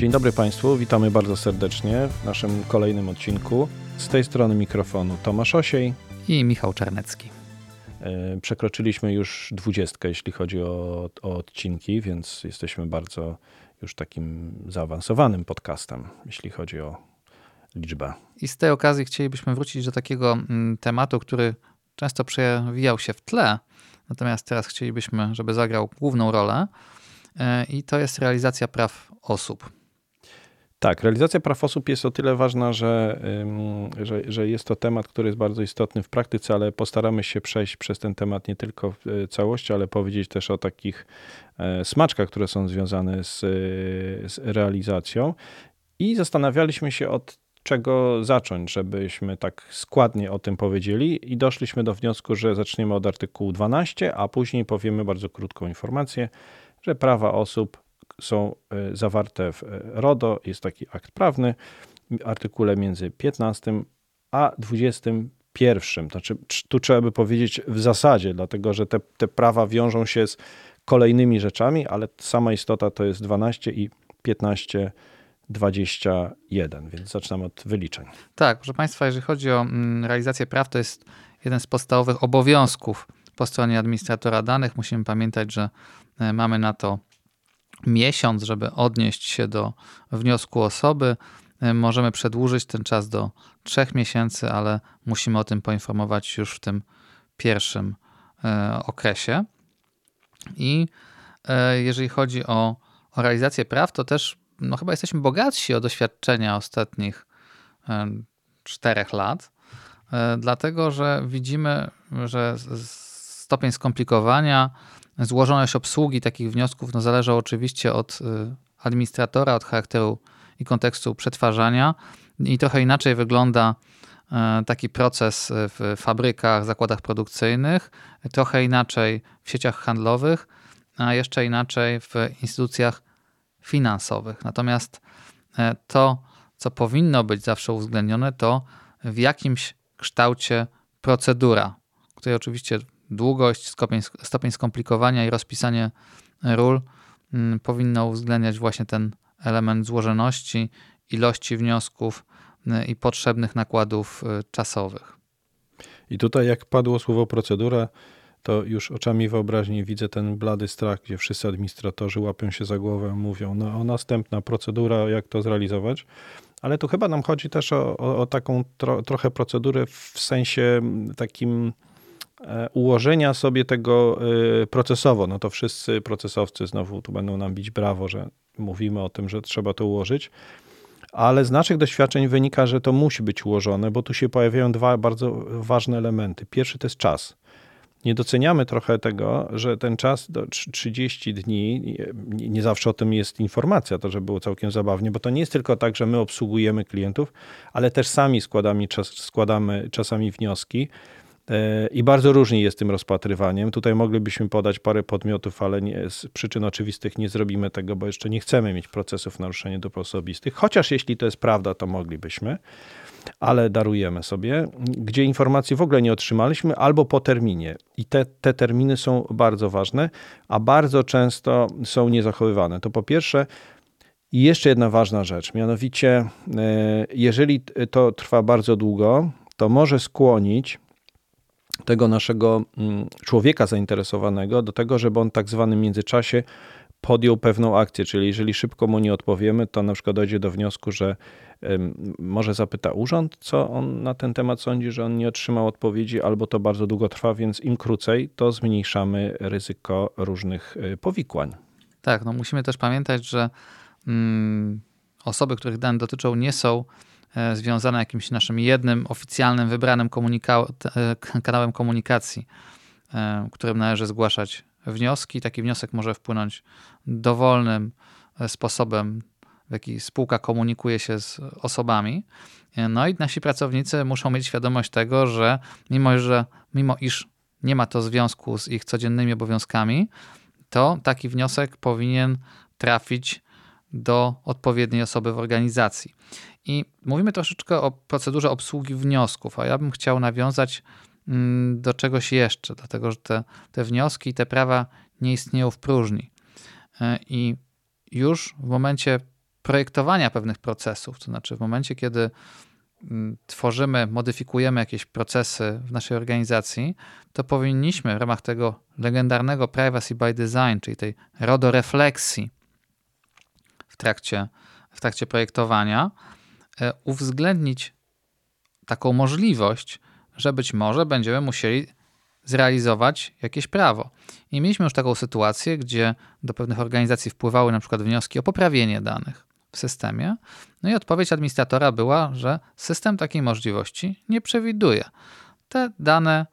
Dzień dobry Państwu, witamy bardzo serdecznie w naszym kolejnym odcinku. Z tej strony mikrofonu Tomasz Osiej i Michał Czarnecki. E, przekroczyliśmy już dwudziestkę, jeśli chodzi o, o odcinki, więc jesteśmy bardzo już takim zaawansowanym podcastem, jeśli chodzi o liczbę. I z tej okazji chcielibyśmy wrócić do takiego mm, tematu, który często przewijał się w tle, natomiast teraz chcielibyśmy, żeby zagrał główną rolę e, i to jest realizacja praw osób. Tak, realizacja praw osób jest o tyle ważna, że, że, że, jest to temat, który jest bardzo istotny w praktyce, ale postaramy się przejść przez ten temat nie tylko w e, całości, ale powiedzieć też o takich e, smaczkach, które są związane z, z realizacją. I zastanawialiśmy się od czego zacząć, żebyśmy tak składnie o tym powiedzieli i doszliśmy do wniosku, że zaczniemy od artykułu 12, a później powiemy bardzo krótką informację, że prawa osób są e, zawarte w e, RODO, jest taki akt prawny, artykule między 15 a 21. Znaczy, tu trzeba by powiedzieć w zasadzie, dlatego że te, te prawa wiążą się z kolejnymi rzeczami, ale sama istota to jest 12 i 15 21, więc zaczynamy od wyliczeń. Tak, proszę Państwa, jeżeli chodzi o mm, realizację praw, to jest jeden z podstawowych obowiązków po stronie administratora danych. Musimy pamiętać, że e, mamy na to miesiąc, żeby odnieść się do wniosku osoby. E, możemy przedłużyć ten czas do trzech miesięcy, ale musimy o tym poinformować już w tym pierwszym e, okresie. I jeżeli chodzi o, o realizację praw, to też no chyba jesteśmy bogatsi o doświadczenia ostatnich czterech lat, e, dlatego że widzimy, że stopień skomplikowania, złożoność obsługi takich wniosków no zależy oczywiście od e, administratora, od charakteru i kontekstu przetwarzania i trochę inaczej wygląda e, taki proces w fabrykach, zakładach produkcyjnych, trochę inaczej w sieciach handlowych, a jeszcze inaczej w instytucjach finansowych. Natomiast e, to, co powinno być zawsze uwzględnione, to w jakimś kształcie procedura, której oczywiście długość, stopień, stopień skomplikowania i rozpisanie ról mm, powinno uwzględniać właśnie ten element złożoności, ilości wniosków mm, i potrzebnych nakładów y, czasowych. I tutaj, jak padło słowo procedura, to już oczami wyobraźni widzę ten blady strach, gdzie wszyscy administratorzy łapią się za głowę, mówią, no następna procedura, jak to zrealizować. Ale tu chyba nam chodzi też o, o, o taką tro, trochę procedurę w sensie takim e, ułożenia sobie tego e, procesowo. No to wszyscy procesowcy znowu tu będą nam bić brawo, że mówimy o tym, że trzeba to ułożyć. Ale z naszych doświadczeń wynika, że to musi być ułożone, bo tu się pojawiają dwa bardzo ważne elementy. Pierwszy to jest czas nie doceniamy trochę tego, że ten czas do 30 dni, nie zawsze o tym jest informacja, to że było całkiem zabawnie, bo to nie jest tylko tak, że my obsługujemy klientów, ale też sami składamy, składamy czasami wnioski. E, I bardzo różnie jest tym rozpatrywaniem. Tutaj moglibyśmy podać parę podmiotów, ale nie, z przyczyn oczywistych nie zrobimy tego, bo jeszcze nie chcemy mieć procesów naruszenia dóbr osobistych. Chociaż jeśli to jest prawda, to moglibyśmy ale darujemy sobie, gdzie informacji w ogóle nie otrzymaliśmy, albo po terminie. I te, te terminy są bardzo ważne, a bardzo często są niezachowywane. To po pierwsze, i jeszcze jedna ważna rzecz, mianowicie, e, jeżeli to trwa bardzo długo, to może skłonić tego naszego mm, człowieka zainteresowanego do tego, żeby on tak zwanym międzyczasie podjął pewną akcję, czyli jeżeli szybko mu nie odpowiemy, to na przykład dojdzie do wniosku, że może zapyta urząd, co on na ten temat sądzi, że on nie otrzymał odpowiedzi, albo to bardzo długo trwa, więc im krócej, to zmniejszamy ryzyko różnych y, powikłań. Tak, no musimy też pamiętać, że mm, osoby, których dane dotyczą, nie są związane jakimś naszym jednym oficjalnym, wybranym komunika e, kanałem komunikacji, e, którym należy zgłaszać wnioski. Taki wniosek może wpłynąć dowolnym sposobem w jaki spółka komunikuje się z osobami. No i nasi pracownicy muszą mieć świadomość tego, że mimo, że mimo iż nie ma to związku z ich codziennymi obowiązkami, to taki wniosek powinien trafić do odpowiedniej osoby w organizacji. I mówimy troszeczkę o procedurze obsługi wniosków, a ja bym chciał nawiązać mm, do czegoś jeszcze, dlatego że te, te wnioski i te prawa nie istnieją w próżni. E, I już w momencie projektowania pewnych procesów. To znaczy, w momencie, kiedy mm, tworzymy, modyfikujemy jakieś procesy w naszej organizacji, to powinniśmy w ramach tego legendarnego privacy by design, czyli tej rodorefleksji w trakcie, w trakcie projektowania, uwzględnić taką możliwość, że być może będziemy musieli zrealizować jakieś prawo. I mieliśmy już taką sytuację, gdzie do pewnych organizacji wpływały na przykład wnioski o poprawienie danych w systemie. No i odpowiedź administratora była, że system takiej możliwości nie przewiduje. Te dane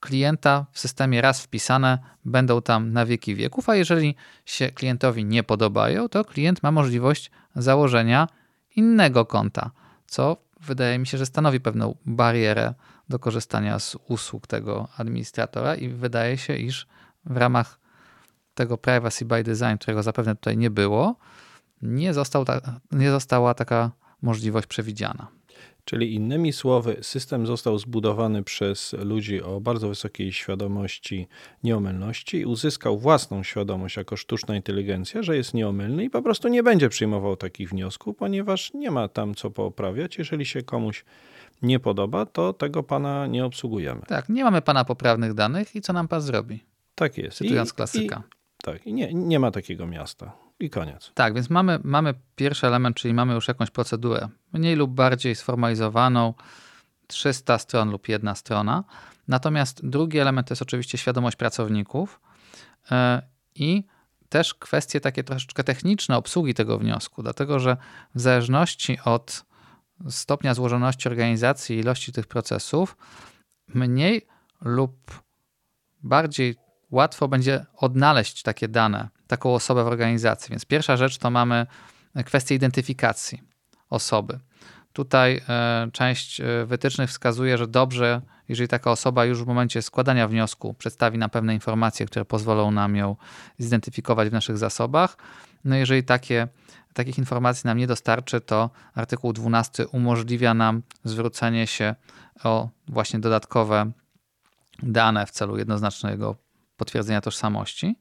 klienta w systemie raz wpisane będą tam na wieki wieków, a jeżeli się klientowi nie podobają, to klient ma możliwość założenia innego konta, co wydaje mi się, że stanowi pewną barierę do korzystania z usług tego administratora i wydaje się, iż w ramach tego privacy by design, którego zapewne tutaj nie było, nie, został ta, nie została taka możliwość przewidziana. Czyli innymi słowy, system został zbudowany przez ludzi o bardzo wysokiej świadomości nieomylności i uzyskał własną świadomość jako sztuczna inteligencja, że jest nieomylny i po prostu nie będzie przyjmował takich wniosków, ponieważ nie ma tam co poprawiać. Jeżeli się komuś nie podoba, to tego pana nie obsługujemy. Tak, nie mamy pana poprawnych danych i co nam pan zrobi? Tak jest. Cytując I, klasyka. I, tak, i nie, nie ma takiego miasta. I koniec. Tak, więc mamy, mamy pierwszy element, czyli mamy już jakąś procedurę mniej lub bardziej sformalizowaną, 300 stron lub jedna strona. Natomiast drugi element to jest oczywiście świadomość pracowników yy, i też kwestie takie troszeczkę techniczne obsługi tego wniosku, dlatego że w zależności od stopnia złożoności organizacji i ilości tych procesów, mniej lub bardziej łatwo będzie odnaleźć takie dane, taką osobę w organizacji. Więc pierwsza rzecz to mamy kwestię identyfikacji osoby. Tutaj e, część e, wytycznych wskazuje, że dobrze, jeżeli taka osoba już w momencie składania wniosku przedstawi nam pewne informacje, które pozwolą nam ją zidentyfikować w naszych zasobach. No jeżeli takie takich informacji nam nie dostarczy, to artykuł 12 umożliwia nam zwrócenie się o właśnie dodatkowe dane w celu jednoznacznego potwierdzenia tożsamości.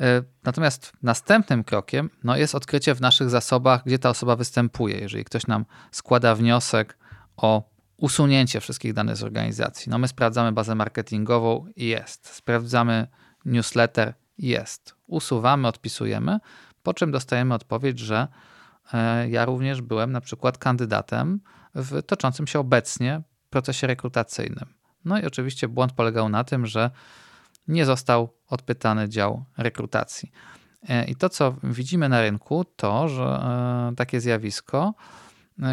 E, natomiast następnym krokiem no, jest odkrycie w naszych zasobach, gdzie ta osoba występuje. Jeżeli ktoś nam składa wniosek o usunięcie wszystkich danych z organizacji, no my sprawdzamy bazę marketingową i jest. Sprawdzamy newsletter i jest. Usuwamy, odpisujemy po czym dostajemy odpowiedź, że e, ja również byłem na przykład kandydatem w toczącym się obecnie procesie rekrutacyjnym. No i oczywiście błąd polegał na tym, że nie został odpytany dział rekrutacji. E, I to, co widzimy na rynku, to, że e, takie zjawisko,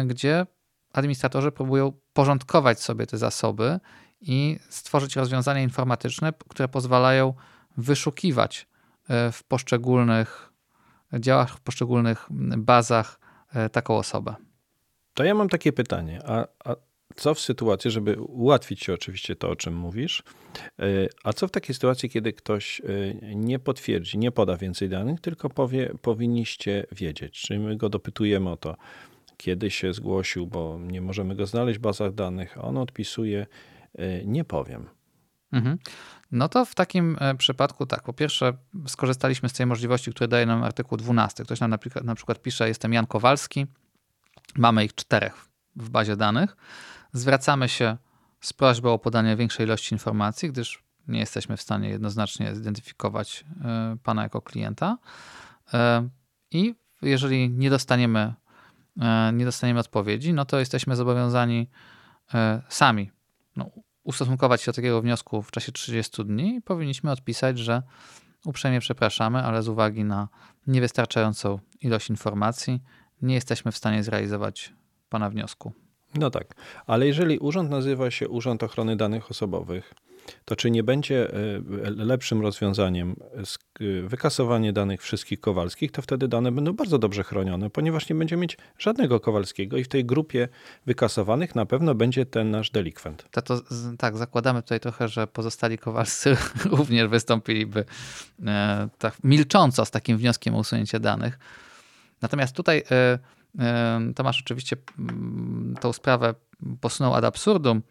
gdzie administratorzy próbują porządkować sobie te zasoby i stworzyć rozwiązania informatyczne, które pozwalają wyszukiwać w poszczególnych działasz w poszczególnych bazach e, taką osobę. To ja mam takie pytanie, a, a co w sytuacji, żeby ułatwić ci oczywiście to, o czym mówisz, e, a co w takiej sytuacji, kiedy ktoś e, nie potwierdzi, nie poda więcej danych, tylko powie, powinniście wiedzieć, czyli my go dopytujemy o to, kiedy się zgłosił, bo nie możemy go znaleźć w bazach danych, a on odpisuje, nie powiem. Mhm. No to w takim e, przypadku tak, po pierwsze skorzystaliśmy z tej możliwości, które daje nam artykuł 12. Ktoś nam na przykład, na przykład pisze, jestem Jan Kowalski, mamy ich czterech w bazie danych, zwracamy się z prośbą o podanie większej ilości informacji, gdyż nie jesteśmy w stanie jednoznacznie zidentyfikować e, pana jako klienta. E, I jeżeli nie dostaniemy, nie dostaniemy odpowiedzi, no to jesteśmy zobowiązani sami no, ustosunkować się do takiego wniosku w czasie 30 dni, powinniśmy odpisać, że uprzejmie przepraszamy, ale z uwagi na niewystarczającą ilość informacji nie jesteśmy w stanie zrealizować Pana wniosku. No tak, ale jeżeli urząd nazywa się Urząd Ochrony Danych Osobowych, to czy nie będzie e, lepszym rozwiązaniem e, wykasowanie danych wszystkich Kowalskich, to wtedy dane będą bardzo dobrze chronione, ponieważ nie będzie mieć żadnego Kowalskiego i w tej grupie wykasowanych na pewno będzie ten nasz delikwent. To, to, tak, zakładamy tutaj trochę, że pozostali Kowalscy również wystąpiliby e, tak milcząco z takim wnioskiem o usunięcie danych. Natomiast tutaj e, e, Tomasz oczywiście mm, tą sprawę posunął ad absurdum.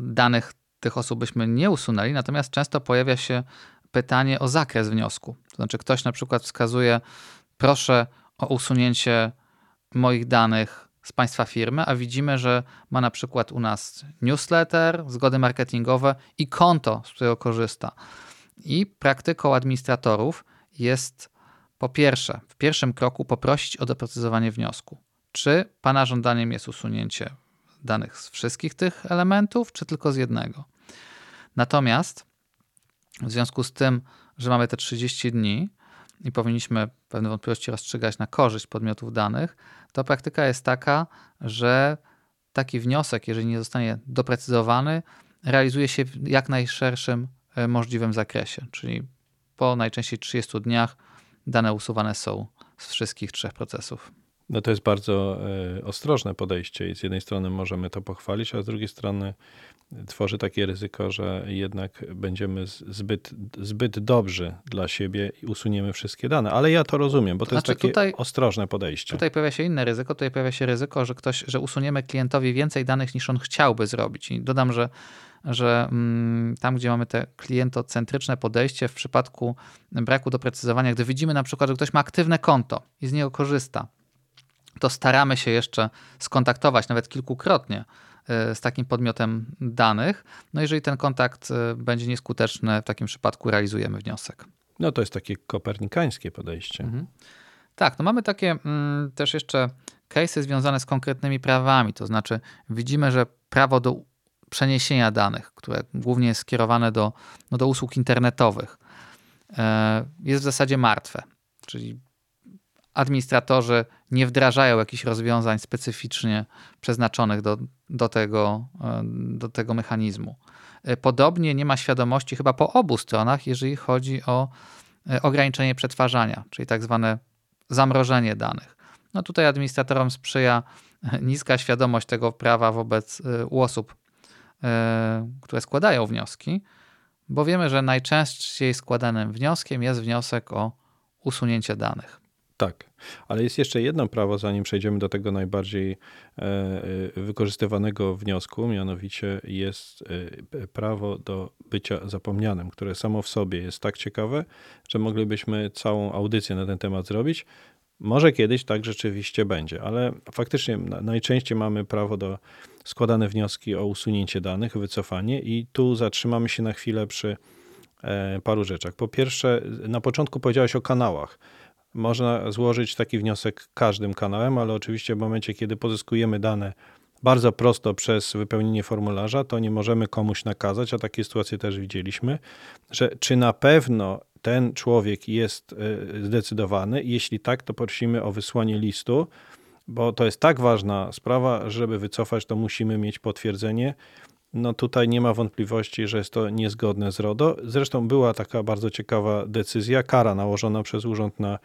Danych tych osób byśmy nie usunęli, natomiast często pojawia się pytanie o zakres wniosku. To znaczy ktoś na przykład wskazuje, proszę o usunięcie moich danych z państwa firmy, a widzimy, że ma na przykład u nas newsletter, zgody marketingowe i konto, z którego korzysta. I praktyką administratorów jest po pierwsze, w pierwszym kroku poprosić o doprecyzowanie wniosku. Czy Pana żądaniem jest usunięcie danych z wszystkich tych elementów, czy tylko z jednego? Natomiast w związku z tym, że mamy te 30 dni i powinniśmy pewne wątpliwości rozstrzygać na korzyść podmiotów danych, to praktyka jest taka, że taki wniosek, jeżeli nie zostanie doprecyzowany, realizuje się w jak najszerszym e, możliwym zakresie, czyli po najczęściej 30 dniach dane usuwane są z wszystkich trzech procesów. No to jest bardzo e, ostrożne podejście i z jednej strony możemy to pochwalić, a z drugiej strony tworzy takie ryzyko, że jednak będziemy zbyt, zbyt dobrzy dla siebie i usuniemy wszystkie dane. Ale ja to rozumiem, bo to, to znaczy jest takie tutaj, ostrożne podejście. Tutaj pojawia się inne ryzyko, tutaj pojawia się ryzyko, że ktoś, że usuniemy klientowi więcej danych niż on chciałby zrobić. I dodam, że że mm, tam, gdzie mamy te klientocentryczne podejście, w przypadku braku doprecyzowania, gdy widzimy na przykład, że ktoś ma aktywne konto i z niego korzysta, to staramy się jeszcze skontaktować nawet kilkukrotnie e, z takim podmiotem danych. No jeżeli ten kontakt e, będzie nieskuteczny, w takim przypadku realizujemy wniosek. No to jest takie kopernikańskie podejście. Mhm. Tak, no mamy takie mm, też jeszcze case'y związane z konkretnymi prawami, to znaczy widzimy, że prawo do przeniesienia danych, które głównie jest skierowane do, no do usług internetowych, e, jest w zasadzie martwe. Czyli administratorzy nie wdrażają jakichś rozwiązań specyficznie przeznaczonych do, do, tego, e, do tego mechanizmu. E, podobnie nie ma świadomości chyba po obu stronach, jeżeli chodzi o ograniczenie przetwarzania, czyli tak zwane zamrożenie danych. No tutaj administratorom sprzyja niska świadomość tego prawa wobec u osób E, które składają wnioski, bo wiemy, że najczęściej składanym wnioskiem jest wniosek o usunięcie danych. Tak, ale jest jeszcze jedno prawo, zanim przejdziemy do tego najbardziej e, e, wykorzystywanego wniosku, mianowicie jest prawo do bycia zapomnianym, które samo w sobie jest tak ciekawe, że moglibyśmy całą audycję na ten temat zrobić. Może kiedyś tak rzeczywiście będzie, ale faktycznie najczęściej mamy prawo do składane wnioski o usunięcie danych, wycofanie i tu zatrzymamy się na chwilę przy e, paru rzeczach. Po pierwsze, na początku powiedziałeś o kanałach. Można złożyć taki wniosek każdym kanałem, ale oczywiście w momencie, kiedy pozyskujemy dane bardzo prosto przez wypełnienie formularza, to nie możemy komuś nakazać, a takie sytuacje też widzieliśmy, że czy na pewno ten człowiek jest e, zdecydowany. Jeśli tak, to prosimy o wysłanie listu, bo to jest tak ważna sprawa, żeby wycofać, to musimy mieć potwierdzenie. No tutaj nie ma wątpliwości, że jest to niezgodne z RODO. Zresztą była taka bardzo ciekawa decyzja, kara nałożona przez urząd na,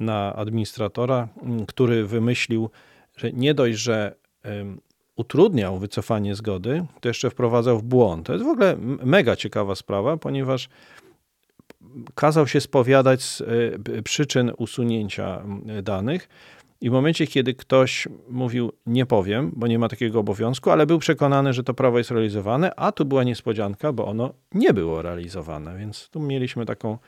na administratora, który wymyślił, że nie dość, że um, utrudniał wycofanie zgody, to jeszcze wprowadzał w błąd. To jest w ogóle mega ciekawa sprawa, ponieważ kazał się spowiadać z e, przyczyn usunięcia danych. I w momencie, kiedy ktoś mówił, nie powiem, bo nie ma takiego obowiązku, ale był przekonany, że to prawo jest realizowane, a tu była niespodzianka, bo ono nie było realizowane. Więc tu mieliśmy taką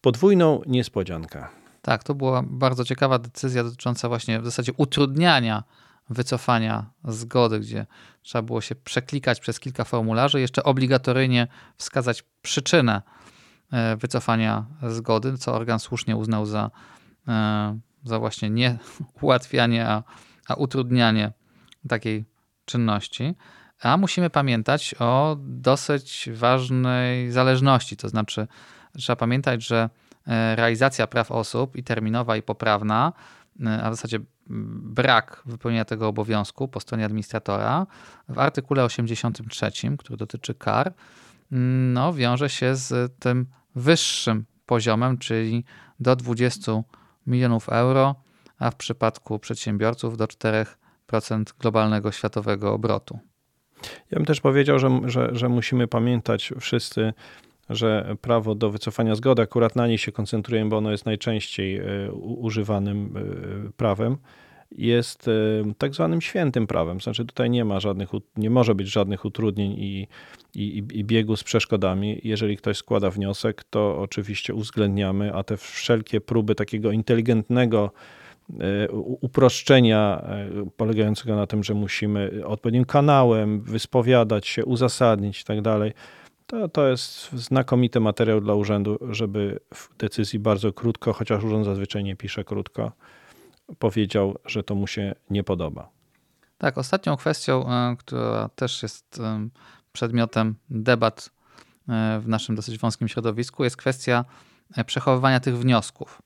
podwójną niespodziankę. Tak, to była bardzo ciekawa decyzja dotycząca właśnie w zasadzie utrudniania wycofania zgody, gdzie trzeba było się przeklikać przez kilka formularzy, jeszcze obligatoryjnie wskazać przyczynę E, wycofania zgody, co organ słusznie uznał za, e, za właśnie nie ułatwianie, a, a utrudnianie takiej czynności. A musimy pamiętać o dosyć ważnej zależności, to znaczy trzeba pamiętać, że e, realizacja praw osób i terminowa, i poprawna, a w zasadzie brak wypełnienia tego obowiązku po stronie administratora w artykule 83, który dotyczy kar, no, wiąże się z tym wyższym poziomem, czyli do 20 milionów euro, a w przypadku przedsiębiorców do 4% globalnego światowego obrotu. Ja bym też powiedział, że, że, że musimy pamiętać wszyscy, że prawo do wycofania zgody, akurat na niej się koncentrujemy, bo ono jest najczęściej e, używanym e, prawem jest e, tak zwanym świętym prawem. Znaczy tutaj nie ma żadnych, nie może być żadnych utrudnień i, i, i biegu z przeszkodami. Jeżeli ktoś składa wniosek, to oczywiście uwzględniamy, a te wszelkie próby takiego inteligentnego e, uproszczenia e, polegającego na tym, że musimy odpowiednim kanałem wyspowiadać się, uzasadnić i tak dalej. To, to jest znakomity materiał dla urzędu, żeby w decyzji bardzo krótko, chociaż urząd zazwyczaj nie pisze krótko, powiedział, że to mu się nie podoba. Tak, ostatnią kwestią, e, która też jest przedmiotem debat w naszym dosyć wąskim środowisku, jest kwestia przechowywania tych wniosków.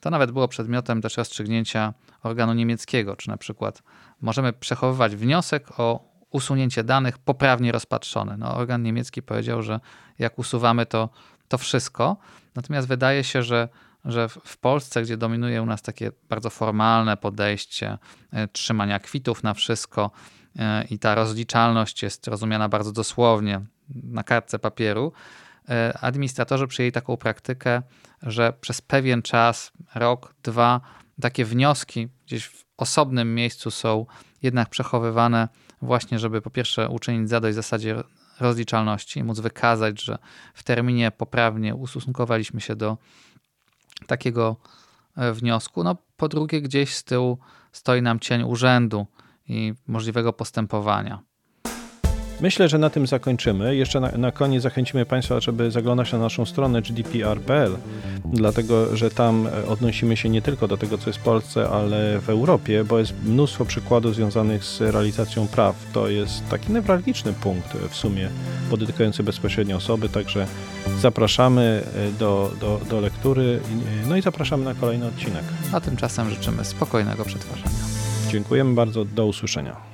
To nawet było przedmiotem też rozstrzygnięcia organu niemieckiego, czy na przykład możemy przechowywać wniosek o usunięcie danych poprawnie rozpatrzony. No, organ niemiecki powiedział, że jak usuwamy to, to wszystko. Natomiast wydaje się, że, że w Polsce, gdzie dominuje u nas takie bardzo formalne podejście e, trzymania kwitów na wszystko e, i ta rozliczalność jest rozumiana bardzo dosłownie na kartce papieru, E, administratorzy przyjęli taką praktykę, że przez pewien czas, rok, dwa, takie wnioski gdzieś w osobnym miejscu są jednak przechowywane, właśnie, żeby po pierwsze uczynić zadość zasadzie rozliczalności móc wykazać, że w terminie poprawnie ustosunkowaliśmy się do takiego e, wniosku. No, po drugie, gdzieś z tyłu stoi nam cień urzędu i możliwego postępowania. Myślę, że na tym zakończymy. Jeszcze na, na koniec zachęcimy Państwa, żeby zaglądać na naszą stronę gdpr.pl, dlatego że tam e, odnosimy się nie tylko do tego, co jest w Polsce, ale w Europie, bo jest mnóstwo przykładów związanych z realizacją praw. To jest taki newralgiczny punkt w sumie, dotykający bezpośrednio osoby, także zapraszamy e, do, do, do lektury, no i zapraszamy na kolejny odcinek. A tymczasem życzymy spokojnego przetwarzania. Dziękujemy bardzo, do usłyszenia.